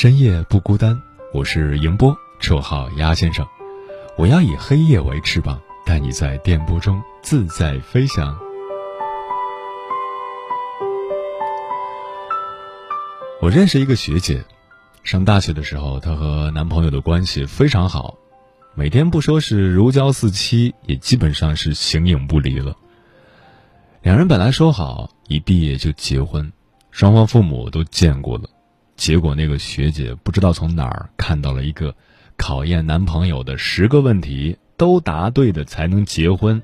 深夜不孤单。我是迎波，绰号鸭先生。我要以黑夜为翅膀，带你在电波中自在飞翔。我认识一个学姐，上大学的时候，她和男朋友的关系非常好。每天不说是如胶似漆，也基本上是形影不离了。两人本来说好一毕业就结婚，双方父母都见过了，结果那个学姐不知道从哪儿看到了一个考验男朋友的十个问题都答对的才能结婚，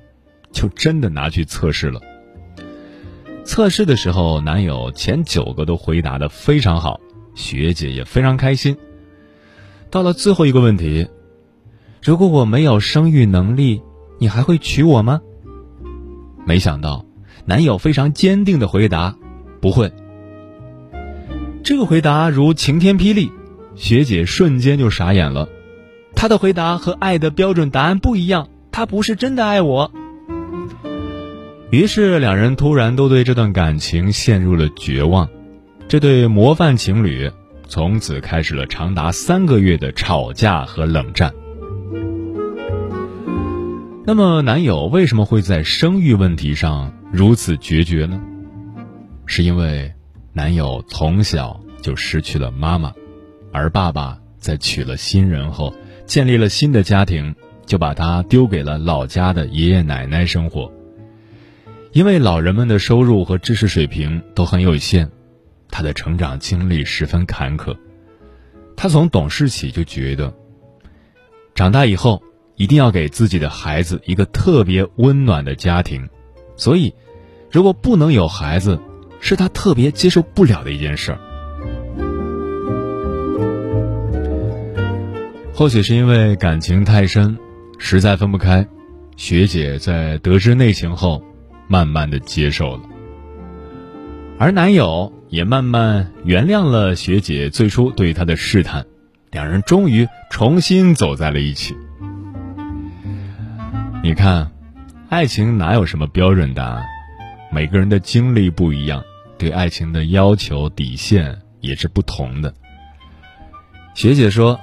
就真的拿去测试了。测试的时候，男友前九个都回答的非常好，学姐也非常开心。到了最后一个问题。如果我没有生育能力，你还会娶我吗？没想到，男友非常坚定的回答：“不会。”这个回答如晴天霹雳，学姐瞬间就傻眼了。她的回答和爱的标准答案不一样，她不是真的爱我。于是两人突然都对这段感情陷入了绝望。这对模范情侣从此开始了长达三个月的吵架和冷战。那么，男友为什么会在生育问题上如此决绝呢？是因为男友从小就失去了妈妈，而爸爸在娶了新人后，建立了新的家庭，就把他丢给了老家的爷爷奶奶生活。因为老人们的收入和知识水平都很有限，他的成长经历十分坎坷。他从懂事起就觉得，长大以后。一定要给自己的孩子一个特别温暖的家庭，所以，如果不能有孩子，是他特别接受不了的一件事儿。或许是因为感情太深，实在分不开，学姐在得知内情后，慢慢的接受了，而男友也慢慢原谅了学姐最初对他的试探，两人终于重新走在了一起。你看，爱情哪有什么标准答案？每个人的经历不一样，对爱情的要求底线也是不同的。学姐说：“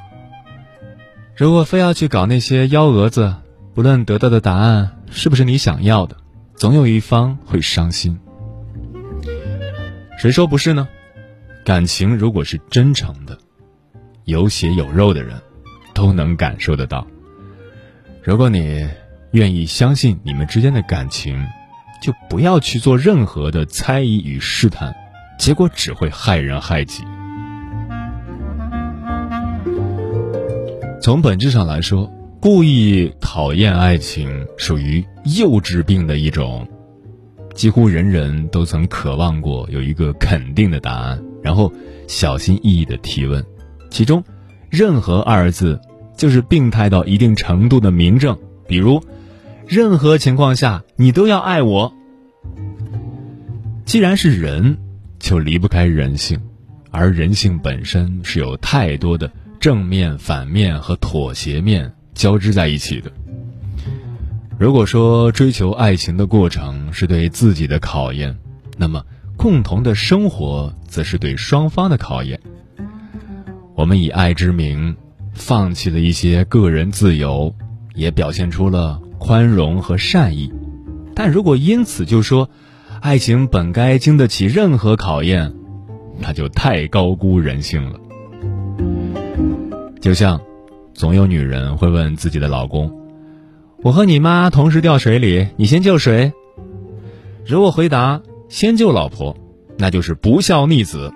如果非要去搞那些幺蛾子，不论得到的答案是不是你想要的，总有一方会伤心。谁说不是呢？感情如果是真诚的，有血有肉的人，都能感受得到。如果你……”愿意相信你们之间的感情，就不要去做任何的猜疑与试探，结果只会害人害己。从本质上来说，故意讨厌爱情属于幼稚病的一种。几乎人人都曾渴望过有一个肯定的答案，然后小心翼翼的提问，其中“任何”二字就是病态到一定程度的明证，比如。任何情况下，你都要爱我。既然是人，就离不开人性，而人性本身是有太多的正面、反面和妥协面交织在一起的。如果说追求爱情的过程是对自己的考验，那么共同的生活则是对双方的考验。我们以爱之名，放弃了一些个人自由，也表现出了。宽容和善意，但如果因此就说，爱情本该经得起任何考验，那就太高估人性了。就像，总有女人会问自己的老公：“我和你妈同时掉水里，你先救谁？”如果回答先救老婆，那就是不孝逆子；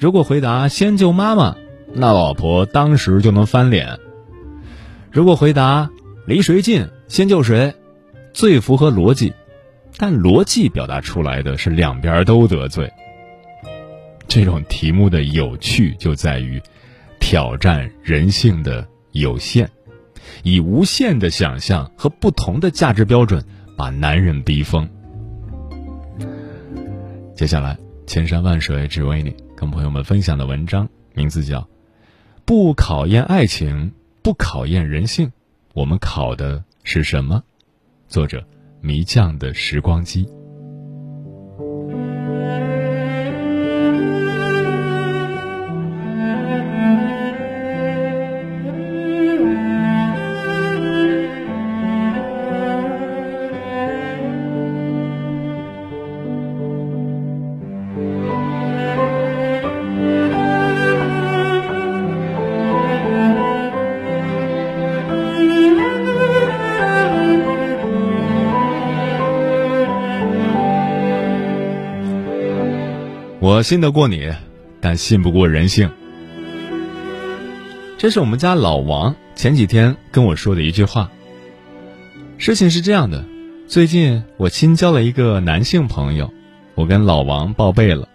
如果回答先救妈妈，那老婆当时就能翻脸。如果回答离谁近先救谁，最符合逻辑，但逻辑表达出来的是两边都得罪。这种题目的有趣就在于挑战人性的有限，以无限的想象和不同的价值标准把男人逼疯。接下来，千山万水只为你，跟朋友们分享的文章名字叫《不考验爱情》。不考验人性，我们考的是什么？作者：迷匠的时光机。我信得过你，但信不过人性。这是我们家老王前几天跟我说的一句话。事情是这样的，最近我新交了一个男性朋友，我跟老王报备了。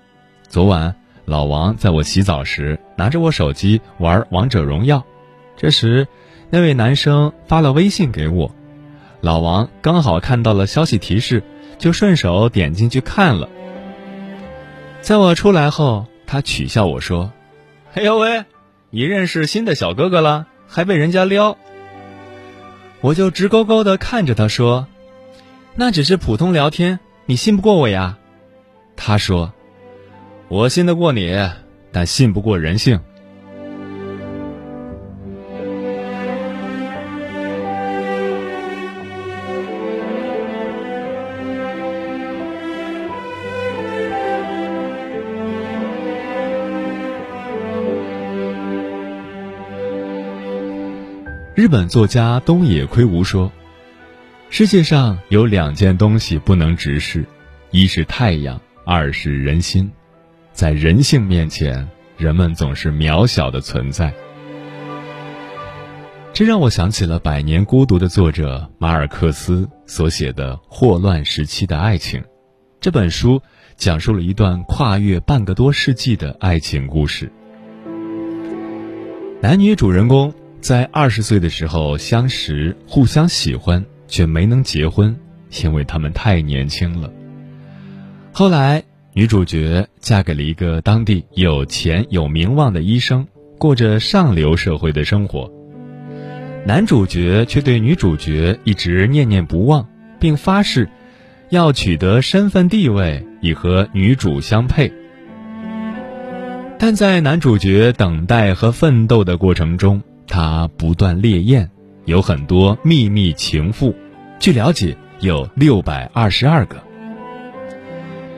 昨晚老王在我洗澡时拿着我手机玩王者荣耀，这时那位男生发了微信给我，老王刚好看到了消息提示，就顺手点进去看了。在我出来后，他取笑我说：“哎呦喂，你认识新的小哥哥了，还被人家撩。”我就直勾勾的看着他说：“那只是普通聊天，你信不过我呀。”他说：“我信得过你，但信不过人性。”日本作家东野圭吾说：“世界上有两件东西不能直视，一是太阳，二是人心。在人性面前，人们总是渺小的存在。”这让我想起了《百年孤独》的作者马尔克斯所写的《霍乱时期的爱情》这本书，讲述了一段跨越半个多世纪的爱情故事。男女主人公。在二十岁的时候相识，互相喜欢，却没能结婚，因为他们太年轻了。后来，女主角嫁给了一个当地有钱有名望的医生，过着上流社会的生活。男主角却对女主角一直念念不忘，并发誓要取得身份地位，以和女主相配。但在男主角等待和奋斗的过程中，他不断烈焰，有很多秘密情妇，据了解有六百二十二个。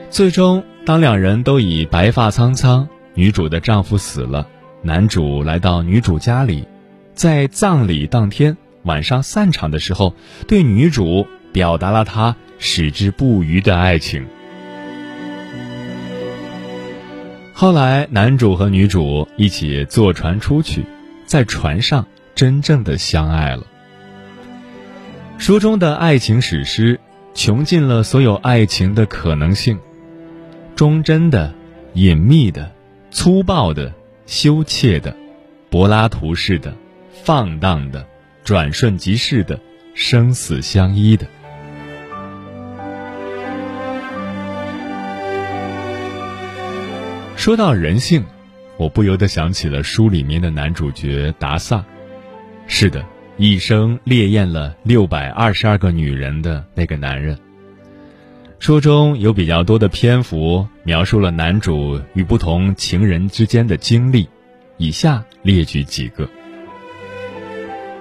最终，当两人都已白发苍苍，女主的丈夫死了，男主来到女主家里，在葬礼当天晚上散场的时候，对女主表达了他矢志不渝的爱情。后来，男主和女主一起坐船出去。在船上真正的相爱了。书中的爱情史诗穷尽了所有爱情的可能性，忠贞的、隐秘的、粗暴的、羞怯的、柏拉图式的、放荡的、转瞬即逝的、生死相依的。说到人性。我不由得想起了书里面的男主角达萨，是的，一生烈焰了六百二十二个女人的那个男人。书中有比较多的篇幅描述了男主与不同情人之间的经历，以下列举几个：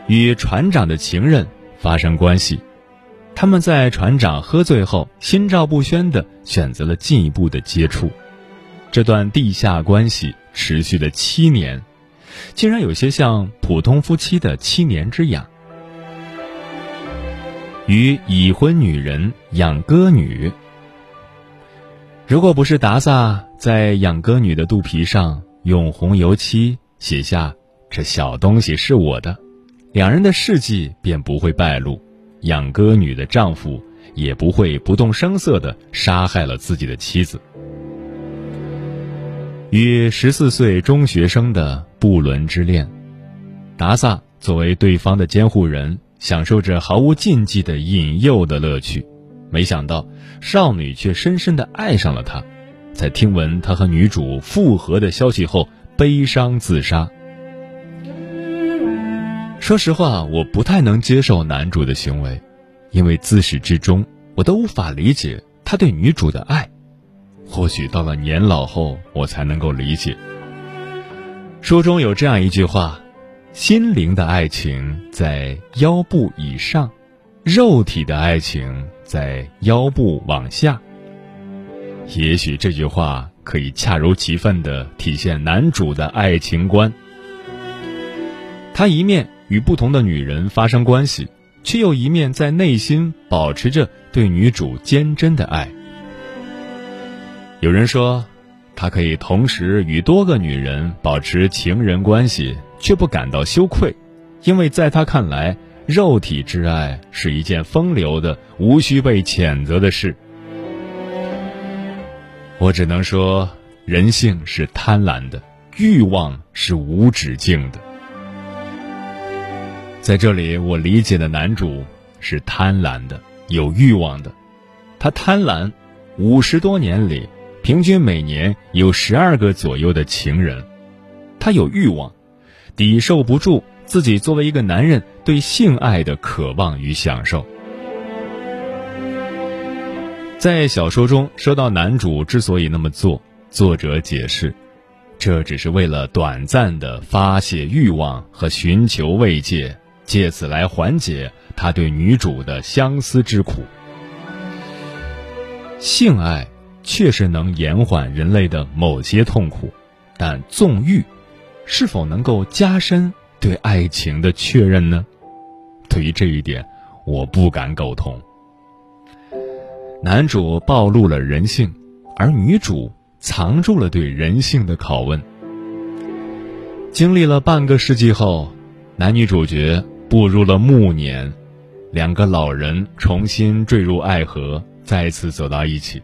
与船长的情人发生关系，他们在船长喝醉后心照不宣的选择了进一步的接触，这段地下关系。持续了七年，竟然有些像普通夫妻的七年之痒。与已婚女人养歌女。如果不是达萨在养歌女的肚皮上用红油漆写下“这小东西是我的”，两人的事迹便不会败露，养歌女的丈夫也不会不动声色的杀害了自己的妻子。与十四岁中学生的不伦之恋，达萨作为对方的监护人。享受着毫无禁忌的引诱的乐趣，没想到少女却深深的爱上了他，在听闻他和女主复合的消息后，悲伤自杀。说实话，我不太能接受男主的行为，因为自始至终我都无法理解他对女主的爱。或许到了年老后，我才能够理解。书中有这样一句话。心灵的爱情在腰部以上，肉体的爱情在腰部往下。也许这句话可以恰如其分地体现男主的爱情观。他一面与不同的女人发生关系，却又一面在内心保持着对女主坚贞的爱。有人说，他可以同时与多个女人保持情人关系。却不感到羞愧，因为在他看来，肉体之爱是一件风流的、无需被谴责的事。我只能说，人性是贪婪的，欲望是无止境的。在这里，我理解的男主是贪婪的、有欲望的。他贪婪，五十多年里，平均每年有十二个左右的情人。他有欲望。抵受不住自己作为一个男人对性爱的渴望与享受。在小说中说到男主之所以那么做，作者解释，这只是为了短暂的发泄欲望和寻求慰藉，借此来缓解他对女主的相思之苦。性爱确实能延缓人类的某些痛苦，但纵欲。是否能够加深对爱情的确认呢？对于这一点，我不敢苟同。男主暴露了人性，而女主藏住了对人性的拷问。经历了半个世纪后，男女主角步入了暮年，两个老人重新坠入爱河，再次走到一起。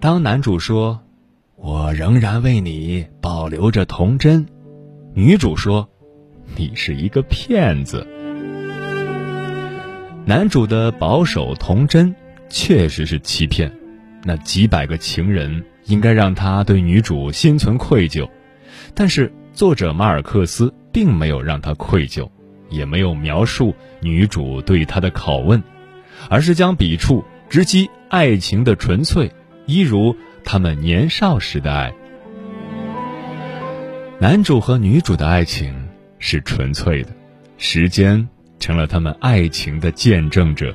当男主说。我仍然为你保留着童真，女主说：“你是一个骗子。”男主的保守童真确实是欺骗，那几百个情人应该让他对女主心存愧疚，但是作者马尔克斯并没有让他愧疚，也没有描述女主对他的拷问，而是将笔触直击爱情的纯粹，一如。他们年少时的爱，男主和女主的爱情是纯粹的，时间成了他们爱情的见证者。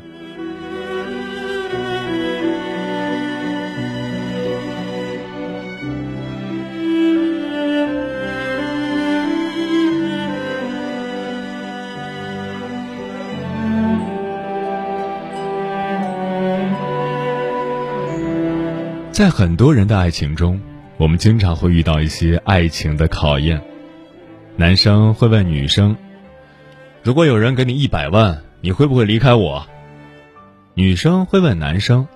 在很多人的爱情中，我们经常会遇到一些爱情的考验。男生会问女生：“如果有人给你一百万，你会不会离开我？”女生会问男生：“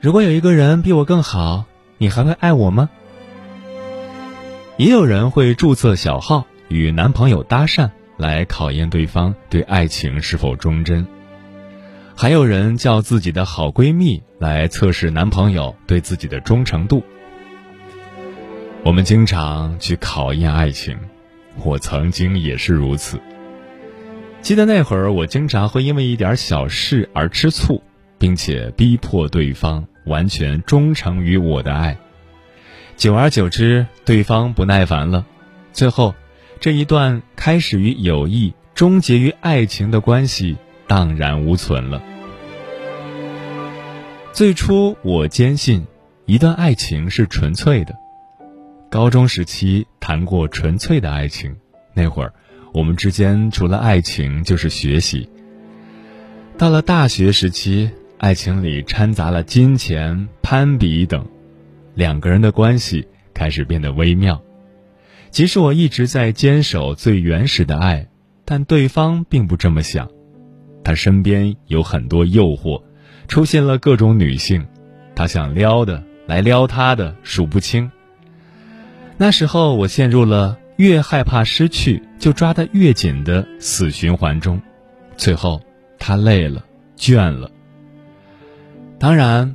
如果有一个人比我更好，你还会爱我吗？”也有人会注册小号与男朋友搭讪，来考验对方对爱情是否忠贞。还有人叫自己的好闺蜜来测试男朋友对自己的忠诚度。我们经常去考验爱情，我曾经也是如此。记得那会儿，我经常会因为一点小事而吃醋，并且逼迫对方完全忠诚于我的爱。久而久之，对方不耐烦了，最后，这一段开始于友谊、终结于爱情的关系荡然无存了。最初，我坚信，一段爱情是纯粹的，高中时期谈过纯粹的爱情，那会儿我们之间除了爱情就是学习。到了大学时期，爱情里掺杂了金钱、攀比等，两个人的关系开始变得微妙。即使我一直在坚守最原始的爱，但对方并不这么想。他身边有很多诱惑，出现了各种女性，他想撩的来撩他的数不清。那时候我陷入了越害怕失去就抓得越紧的死循环中，最后。他累了，倦了。当然，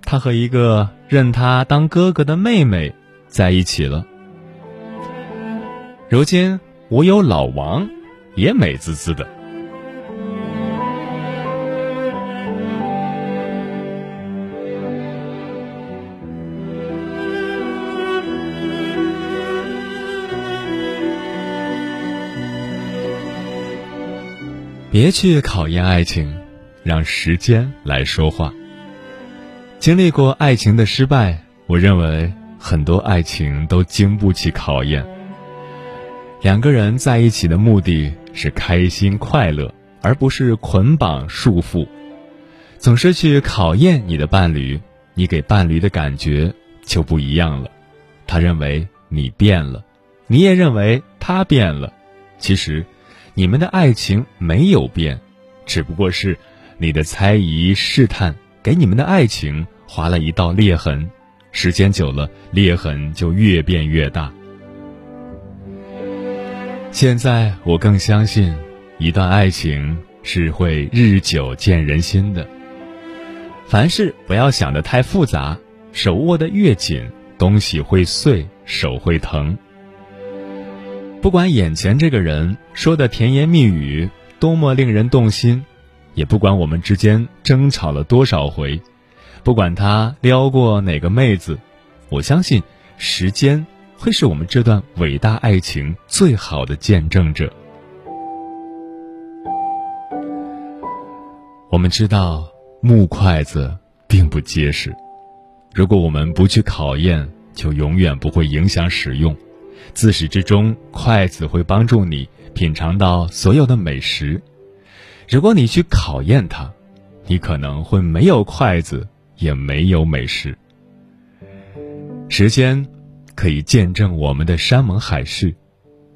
他和一个认他当哥哥的妹妹在一起了。如今我有老王，也美滋滋的。别去考验爱情，让时间来说话。经历过爱情的失败，我认为很多爱情都经不起考验。两个人在一起的目的是开心快乐，而不是捆绑束缚。总是去考验你的伴侣，你给伴侣的感觉就不一样了。他认为你变了，你也认为他变了。其实。你们的爱情没有变，只不过是你的猜疑试探给你们的爱情划了一道裂痕，时间久了，裂痕就越变越大。现在我更相信，一段爱情是会日久见人心的。凡事不要想得太复杂，手握得越紧，东西会碎，手会疼。不管眼前这个人说的甜言蜜语多么令人动心，也不管我们之间争吵了多少回，不管他撩过哪个妹子，我相信时间会是我们这段伟大爱情最好的见证者。我们知道木筷子并不结实，如果我们不去考验，就永远不会影响使用。自始至终，筷子会帮助你品尝到所有的美食。如果你去考验它，你可能会没有筷子，也没有美食。时间可以见证我们的山盟海誓，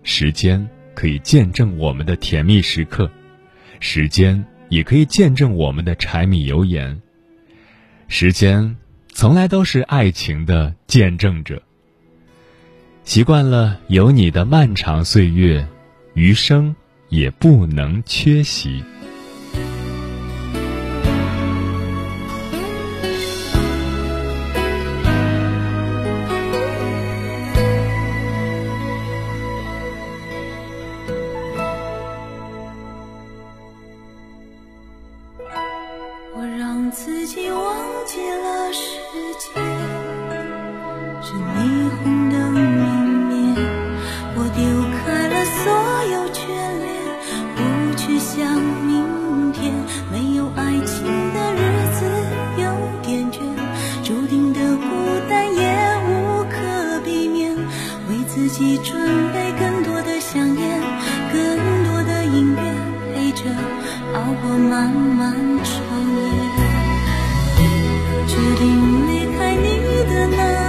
时间可以见证我们的甜蜜时刻，时间也可以见证我们的柴米油盐。时间从来都是爱情的见证者。习惯了有你的漫长岁月，余生也不能缺席。你准备更多的香烟，更多的音乐，陪着熬过漫漫长夜。决定离开你的那。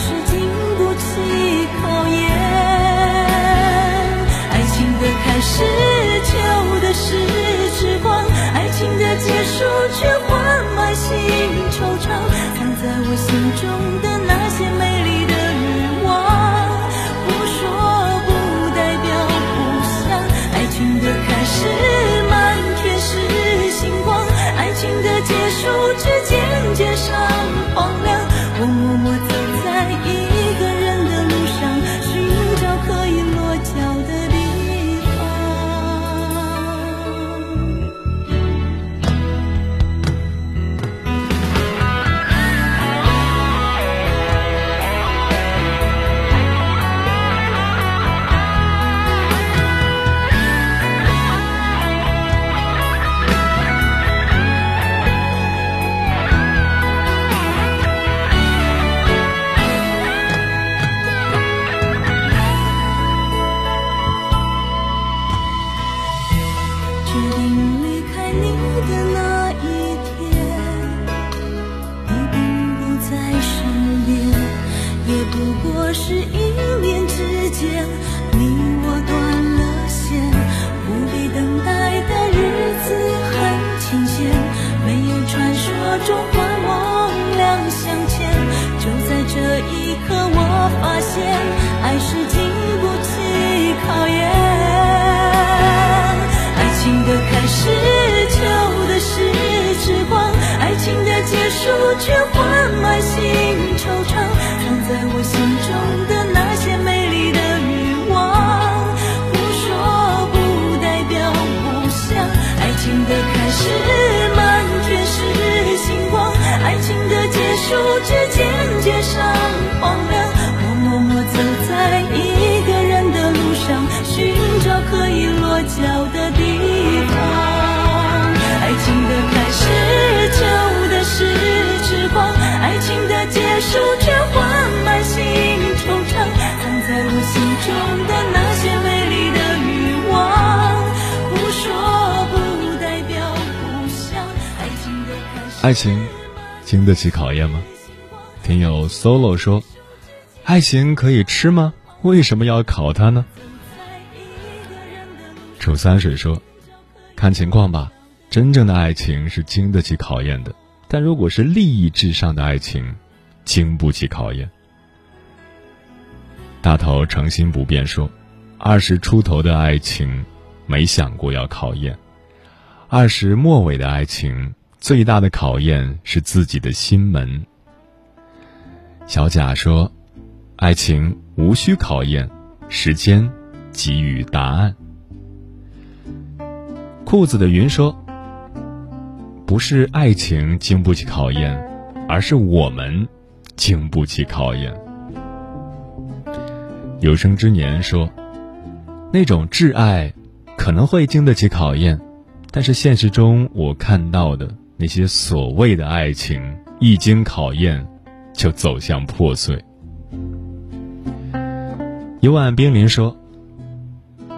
是经不起考验。爱情的开始求的是痴狂爱情的结束却换来心惆怅。藏在我心中幻梦两相牵。就在这一刻，我发现爱是经不起考验。爱情的开始，求的是时光；爱情的结束，却换来心的结束，只见街上荒凉。我默默走在一个人的路上，寻找可以落脚的地方。爱情的开始，求的是时光；爱情的结束，却换满心惆怅。藏在我心中的那些美丽的欲望，不说不代表不想。爱情的开始，爱情经得起考验吗？听友 solo 说，爱情可以吃吗？为什么要烤它呢？楚三水说，看情况吧。真正的爱情是经得起考验的，但如果是利益至上的爱情，经不起考验。大头诚心不变说，二十出头的爱情，没想过要考验；二十末尾的爱情，最大的考验是自己的心门。小贾说，爱情无需考验，时间给予答案。裤子的云说。不是爱情经不起考验，而是我们经不起考验。有生之年说，那种挚爱可能会经得起考验，但是现实中我看到的那些所谓的爱情，一经考验就走向破碎。幽暗冰凌说，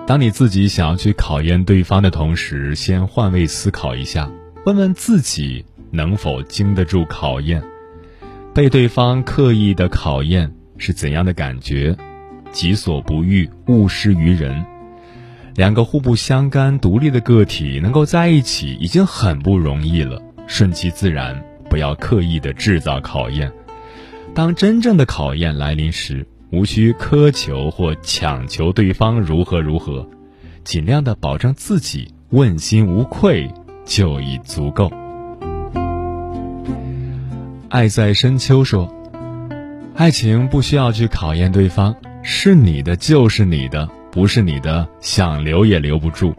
当你自己想要去考验对方的同时，先换位思考一下。问问自己能否经得住考验，被对方刻意的考验是怎样的感觉？己所不欲，勿施于人。两个互不相干、独立的个体能够在一起，已经很不容易了。顺其自然，不要刻意的制造考验。当真正的考验来临时，无需苛求或强求对方如何如何，尽量的保证自己问心无愧。就已足够。爱在深秋说：“爱情不需要去考验对方，是你的就是你的，不是你的想留也留不住。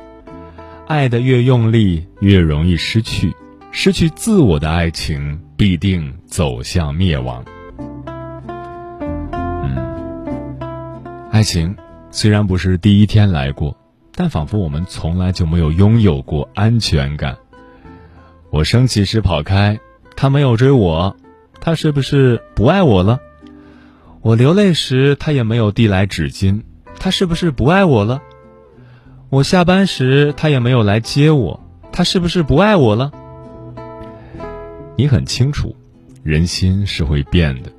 爱的越用力，越容易失去。失去自我的爱情，必定走向灭亡。”嗯，爱情虽然不是第一天来过。但仿佛我们从来就没有拥有过安全感。我生气时跑开，他没有追我，他是不是不爱我了？我流泪时，他也没有递来纸巾，他是不是不爱我了？我下班时，他也没有来接我，他是不是不爱我了？你很清楚，人心是会变的。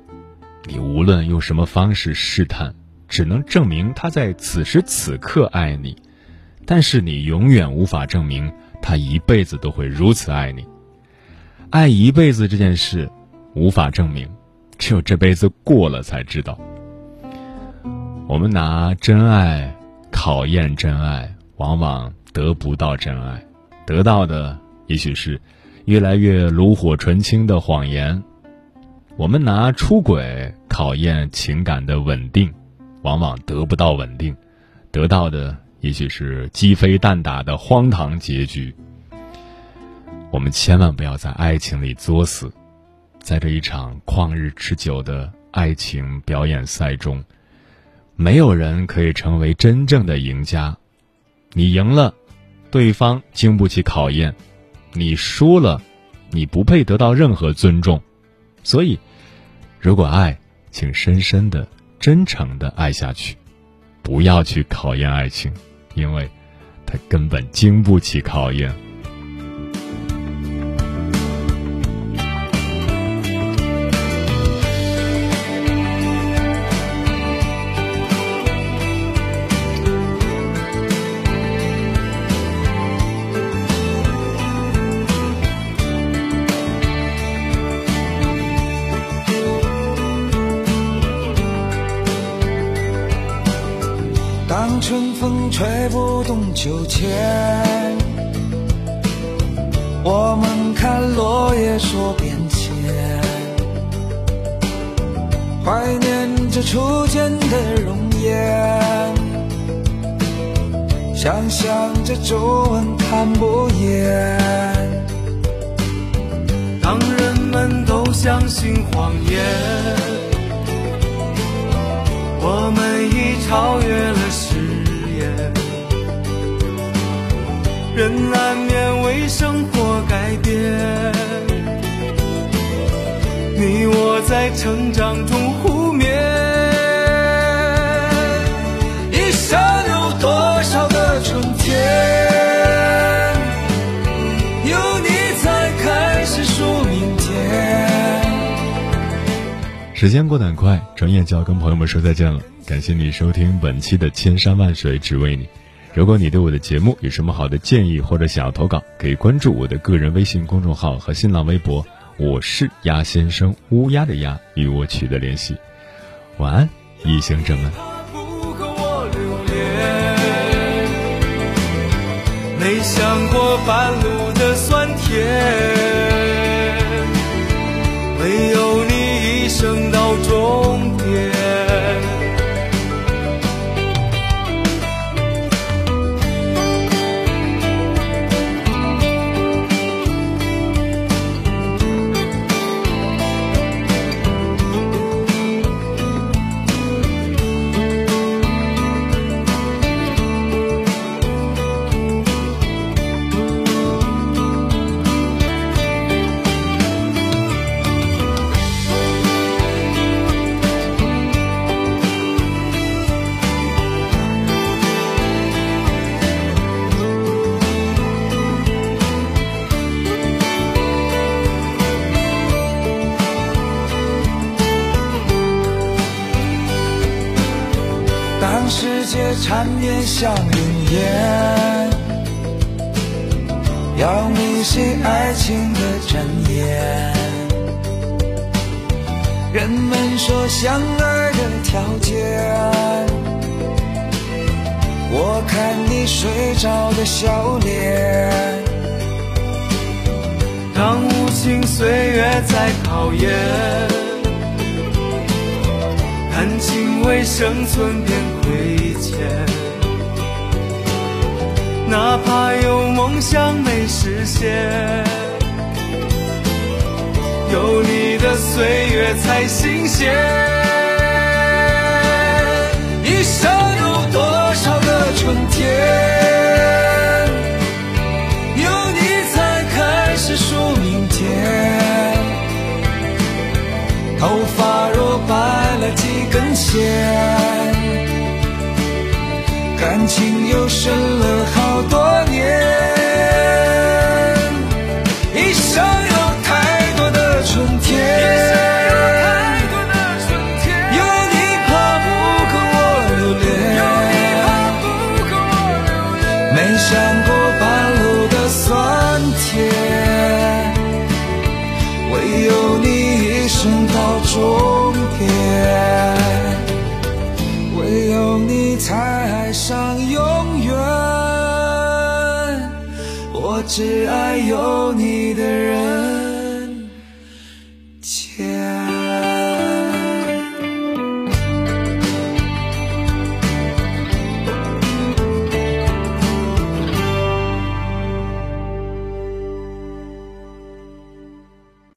你无论用什么方式试探，只能证明他在此时此刻爱你。但是你永远无法证明他一辈子都会如此爱你。爱一辈子这件事，无法证明，只有这辈子过了才知道。我们拿真爱考验真爱，往往得不到真爱，得到的也许是越来越炉火纯青的谎言。我们拿出轨考验情感的稳定，往往得不到稳定，得到的。也许是鸡飞蛋打的荒唐结局。我们千万不要在爱情里作死，在这一场旷日持久的爱情表演赛中，没有人可以成为真正的赢家。你赢了，对方经不起考验；你输了，你不配得到任何尊重。所以，如果爱，请深深的、真诚的爱下去，不要去考验爱情。因为，它根本经不起考验。秋千，我们看落叶说变迁，怀念着初见的容颜，想象着皱纹看不厌。当人们都相信谎言，我们人难免为生活改变，你我在成长中互勉。一生有多少个春天？有你才开始数明天。时间过得很快，转眼就要跟朋友们说再见了。感谢你收听本期的《千山万水只为你》。如果你对我的节目有什么好的建议或者想要投稿，可以关注我的个人微信公众号和新浪微博，我是鸭先生，乌鸦的鸭，与我取得联系。晚安，一行者们。它不够我留恋，没想过像云烟，要迷信爱情的真言。人们说相爱的条件，我看你睡着的笑脸。当无情岁月在考验，感情为生存变亏欠。哪怕有梦想没实现，有你的岁月才新鲜。一生有多少个春天？有你才开始数明天。头发若白了几根线，感情又深了